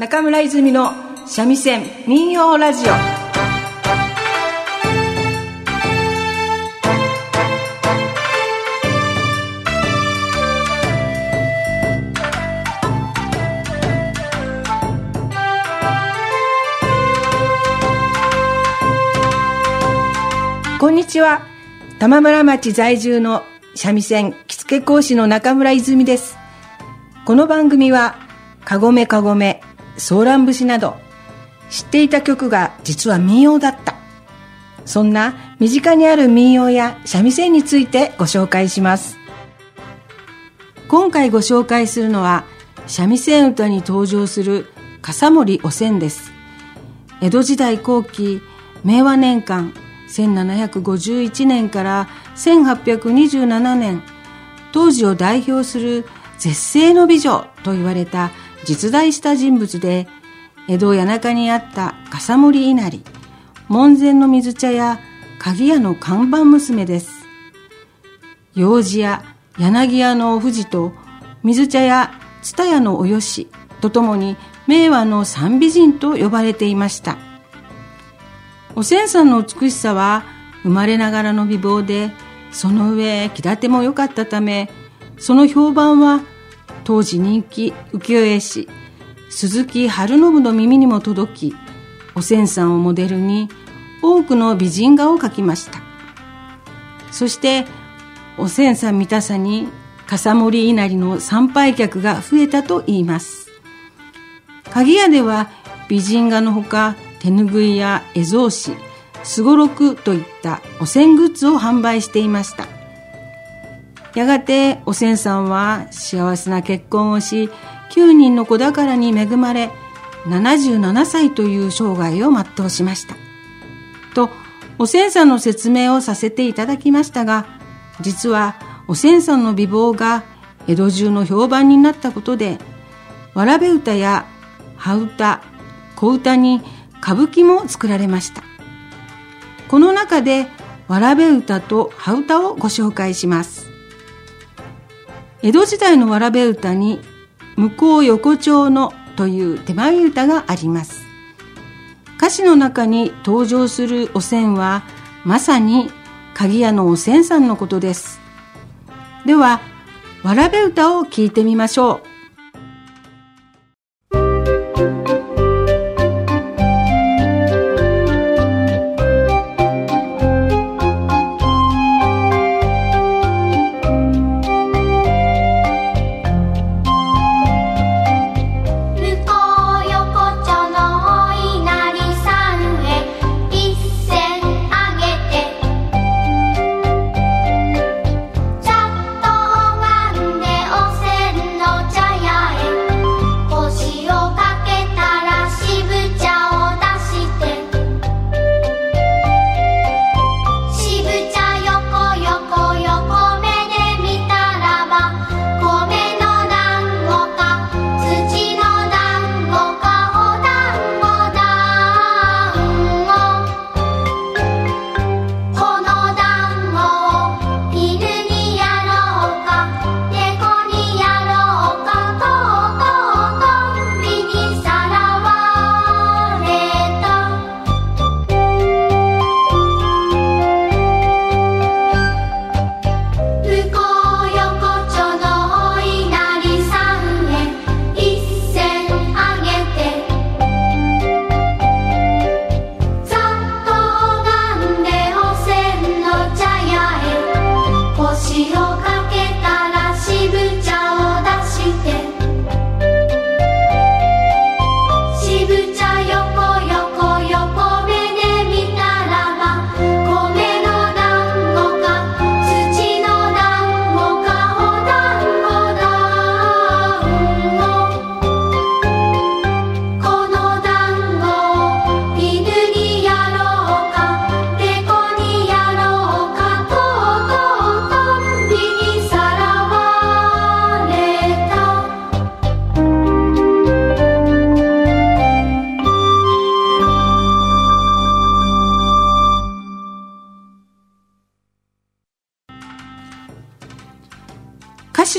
中村泉の三味線民謡ラジオ。こんにちは。玉村町在住の三味線着付け講師の中村泉です。この番組はかごめかごめソーラン節など知っていた曲が実は民謡だった。そんな身近にある民謡や三味線についてご紹介します。今回ご紹介するのは三味線歌に登場する笠森お線です。江戸時代後期明和年間1751年から1827年当時を代表する絶世の美女と言われた実在した人物で江戸谷中にあった笠森稲荷門前の水茶屋鍵屋の看板娘です。用事屋柳屋のお藤と水茶屋蔦屋のおよしとともに名和の三美人と呼ばれていました。おせんさんの美しさは生まれながらの美貌でその上気立ても良かったためその評判は当時人気浮世絵師鈴木春信の耳にも届きおせんさんをモデルに多くの美人画を描きました。そしておせんさん見たさに笠森稲荷の参拝客が増えたといいます。鍵屋では美人画のほか手ぬぐいや絵草紙すごろくといったお線グッズを販売していました。やがておせんさんは幸せな結婚をし9人の子宝に恵まれ77歳という生涯を全うしました。とおせんさんの説明をさせていただきましたが実はおせんさんの美貌が江戸中の評判になったことでわらべ歌や羽歌小歌に歌舞伎も作られました。この中でわらべ歌と羽歌をご紹介します。江戸時代のわらべ歌に向こう横丁のという手前歌があります。歌詞の中に登場するお線はまさに鍵屋のお線さんのことです。ではわらべ歌を聞いてみましょう。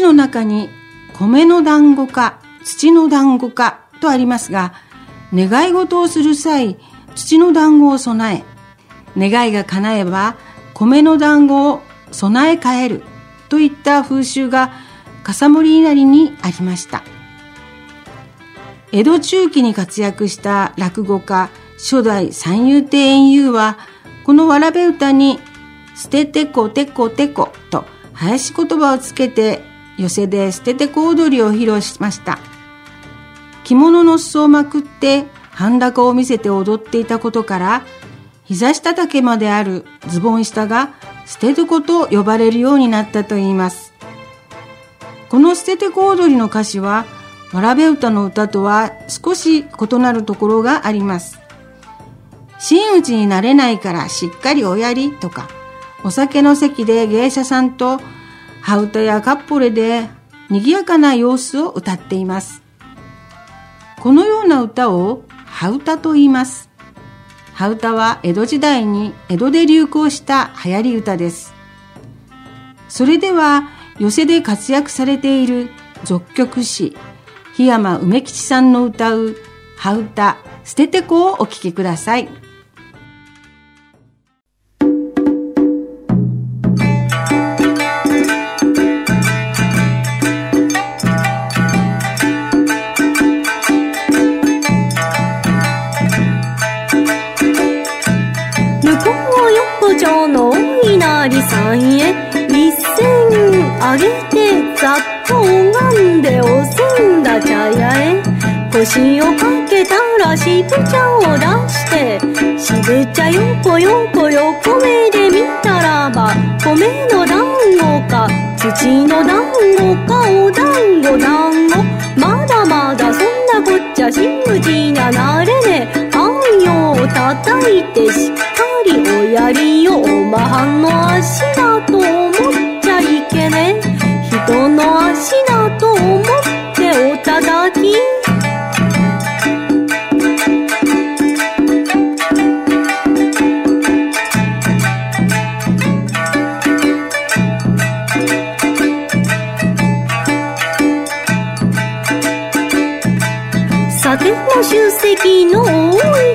詞の中に米の団子か土の団子かとありますが、願い事をする際、土の団子を備え、願いが叶えば米の団子を備え替えるといった風習が笠森稲荷にありました。江戸中期に活躍した落語家初代三遊亭円遊はこのわらべ歌に捨ててこてこてこと林言葉をつけて寄せで捨ててこ踊りを披露しました着物の裾をまくって半高を見せて踊っていたことから膝下丈まであるズボン下が捨ててこと呼ばれるようになったといいますこの捨ててこ踊りの歌詞はわらべ歌の歌とは少し異なるところがあります。真打ちになれないからしっかりおやりとか、お酒の席で芸者さんと羽歌やカッポレで賑やかな様子を歌っています。このような歌を羽歌と言います。羽歌は江戸時代に江戸で流行した流行り歌です。それでは寄席で活躍されている俗曲師檜山梅吉さんの歌う「羽歌捨ててこ」をお聴きください。あげてざっと拝んでおせんだ茶屋へ。腰をかけたら渋茶を出して渋茶横横横目で見たらば米の団子か土の団子かお団子団子まだまだそんなこっちゃ真打ちななれねあんよを叩いてし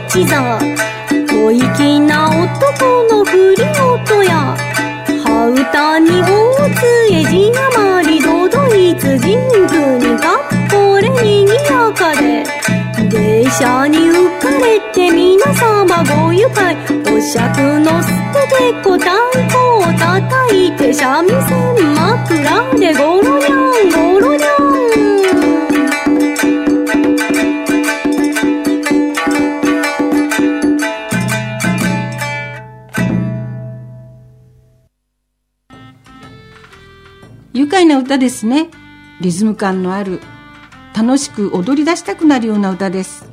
一座小粋な男の振り音や羽歌に大津江字余りどどいつ神宮にがっこれにぎやかで芸者に浮かれて皆様ご愉快。お尺の捨ててこ太鼓を叩いて三味線枕でゴ愉快な歌ですね。リズム感のある、楽しく踊り出したくなるような歌です。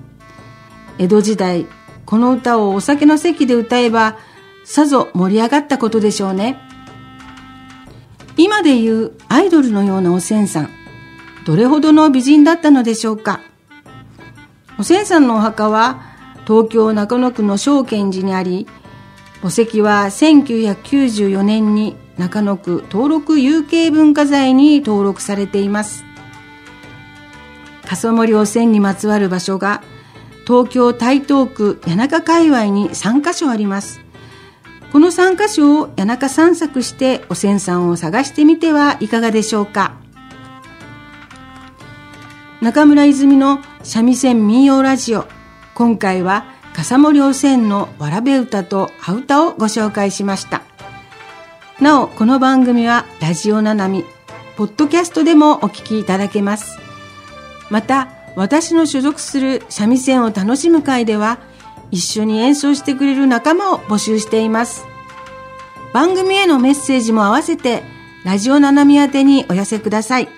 江戸時代、この歌をお酒の席で歌えば、さぞ盛り上がったことでしょうね。今で言うアイドルのようなおせんさん、どれほどの美人だったのでしょうか。おせんさんのお墓は、東京中野区の正賢寺にあり、墓石は1994年に中野区登録有形文化財に登録されています。笠森汚染にまつわる場所が東京台東区谷中界隈に3カ所あります。この3カ所を谷中散策しておせんさんを探してみてはいかがでしょうか。中村泉の三味線民謡ラジオ。今回は笠森おせんのわらべ歌と羽歌をご紹介しました。なお、この番組はラジオななみ、ポッドキャストでもお聞きいただけます。また、私の所属する三味線を楽しむ会では、一緒に演奏してくれる仲間を募集しています。番組へのメッセージも合わせて、ラジオななみ宛てにお寄せください。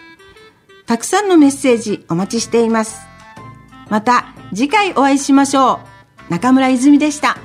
たくさんのメッセージお待ちしています。また次回お会いしましょう。中村泉でした。